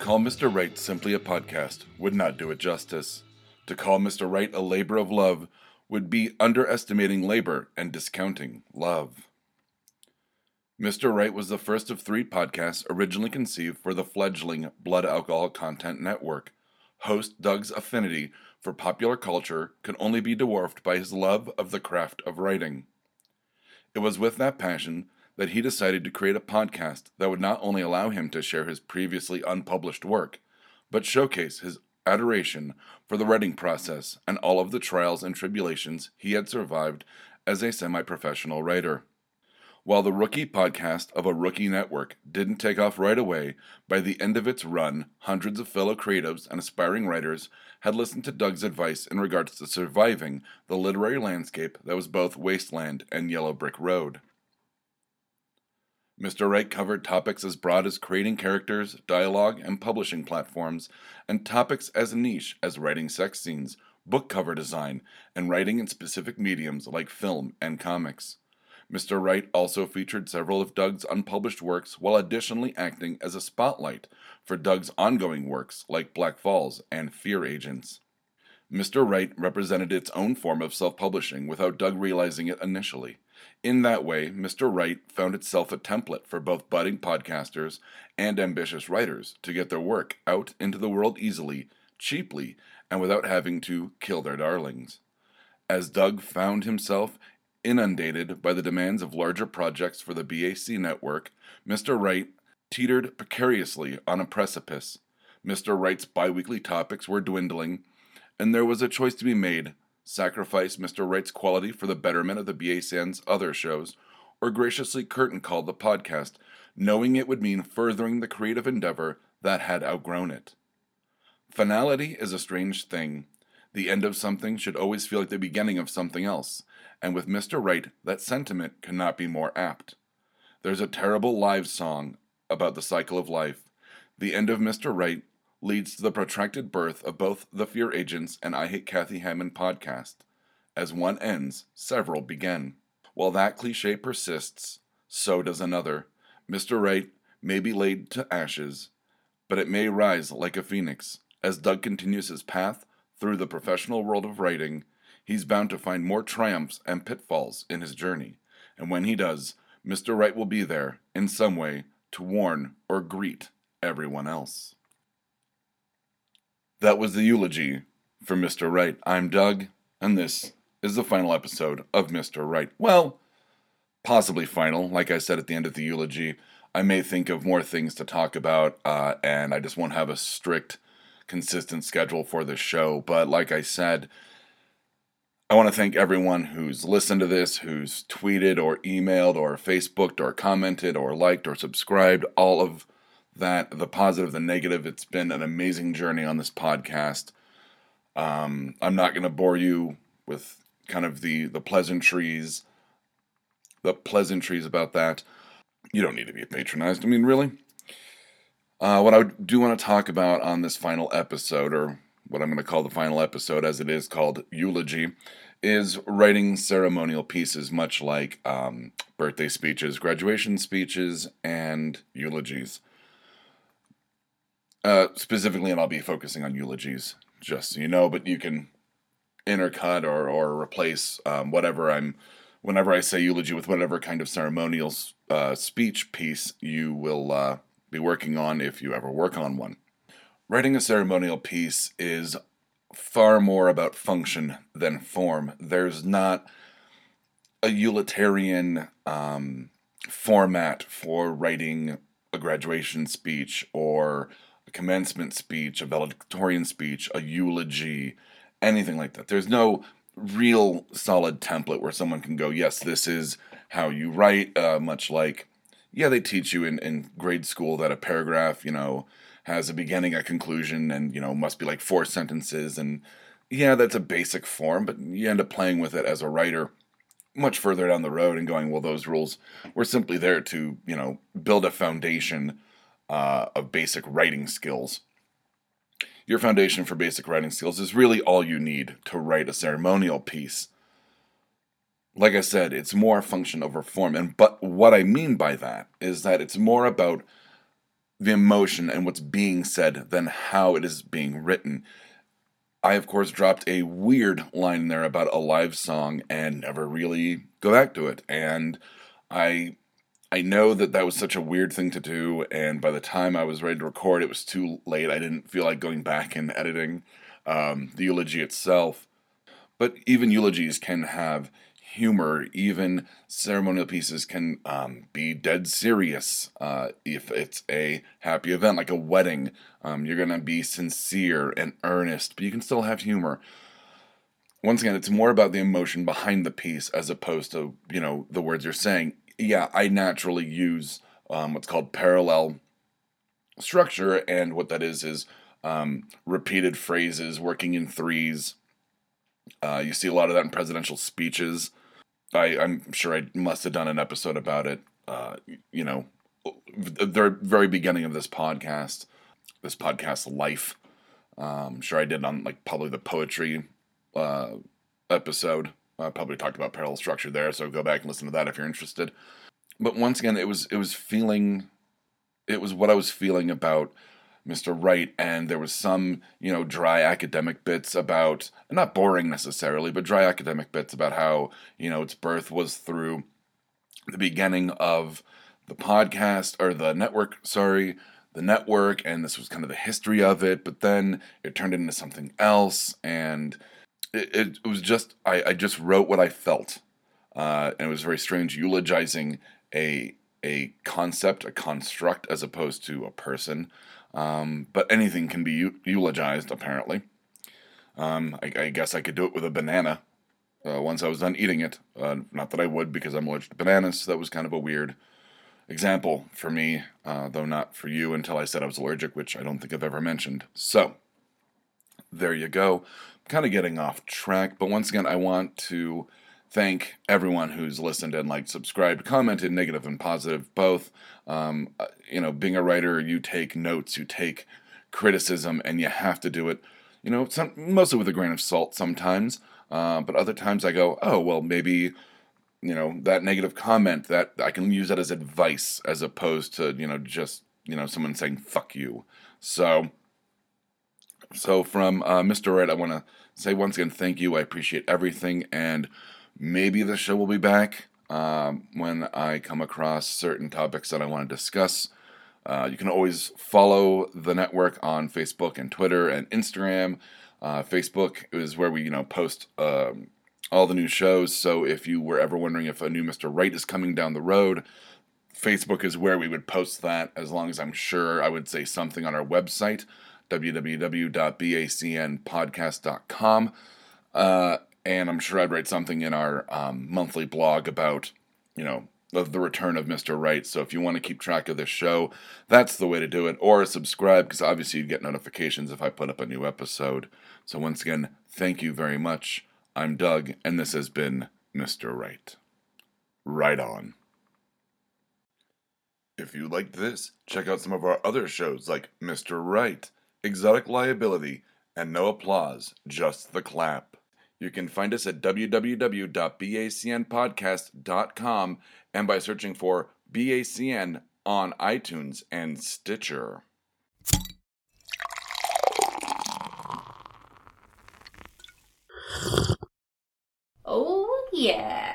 call Mr. Right simply a podcast would not do it justice. To call Mr. Right a labor of love would be underestimating labor and discounting love. Mr. Right was the first of three podcasts originally conceived for the fledgling Blood Alcohol Content Network. Host Doug's affinity for popular culture could only be dwarfed by his love of the craft of writing. It was with that passion that he decided to create a podcast that would not only allow him to share his previously unpublished work, but showcase his adoration for the writing process and all of the trials and tribulations he had survived as a semi professional writer. While the rookie podcast of a rookie network didn't take off right away, by the end of its run, hundreds of fellow creatives and aspiring writers had listened to Doug's advice in regards to surviving the literary landscape that was both wasteland and yellow brick road. Mr. Wright covered topics as broad as creating characters, dialogue, and publishing platforms, and topics as niche as writing sex scenes, book cover design, and writing in specific mediums like film and comics. Mr. Wright also featured several of Doug's unpublished works while additionally acting as a spotlight for Doug's ongoing works like Black Falls and Fear Agents. Mr. Wright represented its own form of self publishing without Doug realizing it initially. In that way, Mr. Wright found itself a template for both budding podcasters and ambitious writers to get their work out into the world easily, cheaply, and without having to kill their darlings. As Doug found himself inundated by the demands of larger projects for the BAC network, Mr. Wright teetered precariously on a precipice. Mr. Right's biweekly topics were dwindling, and there was a choice to be made sacrifice Mr. Wright's quality for the betterment of the BACN's other shows, or graciously curtain call the podcast, knowing it would mean furthering the creative endeavor that had outgrown it. Finality is a strange thing. The end of something should always feel like the beginning of something else, and with Mr. Wright, that sentiment cannot be more apt. There's a terrible live song about the cycle of life. The end of Mr. Right leads to the protracted birth of both the Fear Agents and I Hate Kathy Hammond podcast. As one ends, several begin. While that cliche persists, so does another. Mr. Right may be laid to ashes, but it may rise like a phoenix. As Doug continues his path through the professional world of writing, he's bound to find more triumphs and pitfalls in his journey. And when he does, Mr. Right will be there, in some way, to warn or greet everyone else. That was the eulogy for Mr. Right. I'm Doug, and this is the final episode of Mr. Right. Well, possibly final. Like I said at the end of the eulogy, I may think of more things to talk about, uh, and I just won't have a strict, consistent schedule for this show. But like I said, I want to thank everyone who's listened to this, who's tweeted or emailed or Facebooked or commented or liked or subscribed, all of that the positive, the negative. It's been an amazing journey on this podcast. Um, I'm not going to bore you with kind of the the pleasantries, the pleasantries about that. You don't need to be patronized. I mean, really. Uh, what I do want to talk about on this final episode, or what I'm going to call the final episode, as it is called eulogy, is writing ceremonial pieces, much like um, birthday speeches, graduation speeches, and eulogies. Uh, specifically, and I'll be focusing on eulogies, just so you know. But you can intercut or or replace um, whatever I'm. Whenever I say eulogy with whatever kind of ceremonial uh, speech piece you will uh, be working on, if you ever work on one. Writing a ceremonial piece is far more about function than form. There's not a utilitarian um, format for writing a graduation speech or a commencement speech, a valedictorian speech, a eulogy, anything like that. There's no real solid template where someone can go, yes, this is how you write, uh, much like, yeah, they teach you in, in grade school that a paragraph, you know, has a beginning, a conclusion, and, you know, must be like four sentences. And yeah, that's a basic form, but you end up playing with it as a writer much further down the road and going, well, those rules were simply there to, you know, build a foundation uh, of basic writing skills. Your foundation for basic writing skills is really all you need to write a ceremonial piece. Like I said, it's more a function over form. And but what I mean by that is that it's more about the emotion and what's being said than how it is being written. I, of course, dropped a weird line there about a live song and never really go back to it. And I I know that that was such a weird thing to do, and by the time I was ready to record, it was too late. I didn't feel like going back and editing um, the eulogy itself. But even eulogies can have humor. Even ceremonial pieces can um, be dead serious. Uh, if it's a happy event like a wedding, um, you're going to be sincere and earnest, but you can still have humor. Once again, it's more about the emotion behind the piece as opposed to, you know, the words you're saying yeah, I naturally use um, what's called parallel structure, and what that is is um, repeated phrases working in threes. Uh, you see a lot of that in presidential speeches. I, I'm sure I must have done an episode about it. Uh, you know, the very beginning of this podcast, this podcast life. Um, I'm sure I did on like probably the poetry uh, episode. I probably talked about parallel structure there, so go back and listen to that if you're interested. But once again, it was it was feeling, it was what I was feeling about Mr. Wright, and there was some you know dry academic bits about not boring necessarily, but dry academic bits about how you know its birth was through the beginning of the podcast or the network. Sorry, the network, and this was kind of the history of it. But then it turned into something else, and it, it, was just I, I just wrote what I felt, uh, and it was very strange eulogizing a a concept, a construct, as opposed to a person. Um, but anything can be eulogized, apparently. Um, I, I, guess I could do it with a banana uh, once I was done eating it. Uh, not that I would, because I'm allergic to bananas. So that was kind of a weird example for me, uh, though not for you until I said I was allergic, which I don't think I've ever mentioned. So, there you go kind of getting off track, but once again, I want to thank everyone who's listened and like subscribed, commented, negative and positive, both. Um, uh, you know, being a writer, you take notes, you take criticism, and you have to do it. You know, some, mostly with a grain of salt sometimes, uh, but other times I go, oh well, maybe you know that negative comment that I can use that as advice as opposed to you know just you know someone saying fuck you. So so, from uh, Mr. Right, I want to say once again thank you. I appreciate everything, and maybe the show will be back um, when I come across certain topics that I want to discuss. Uh, you can always follow the network on Facebook and Twitter and Instagram. Uh, Facebook is where we, you know, post um, all the new shows. So if you were ever wondering if a new Mr. Right is coming down the road, Facebook is where we would post that. As long as I'm sure I would say something on our website www.bacnpodcast.com. Uh, and I'm sure I'd write something in our um, monthly blog about, you know, the, the return of Mr. Right. So if you want to keep track of this show, that's the way to do it. Or subscribe, because obviously you'd get notifications if I put up a new episode. So once again, thank you very much. I'm Doug, and this has been Mr. Right. Right on. If you liked this, check out some of our other shows like Mr. Right exotic liability, and no applause, just the clap. You can find us at www.bacnpodcast.com and by searching for BACN on iTunes and Stitcher. Oh, yeah.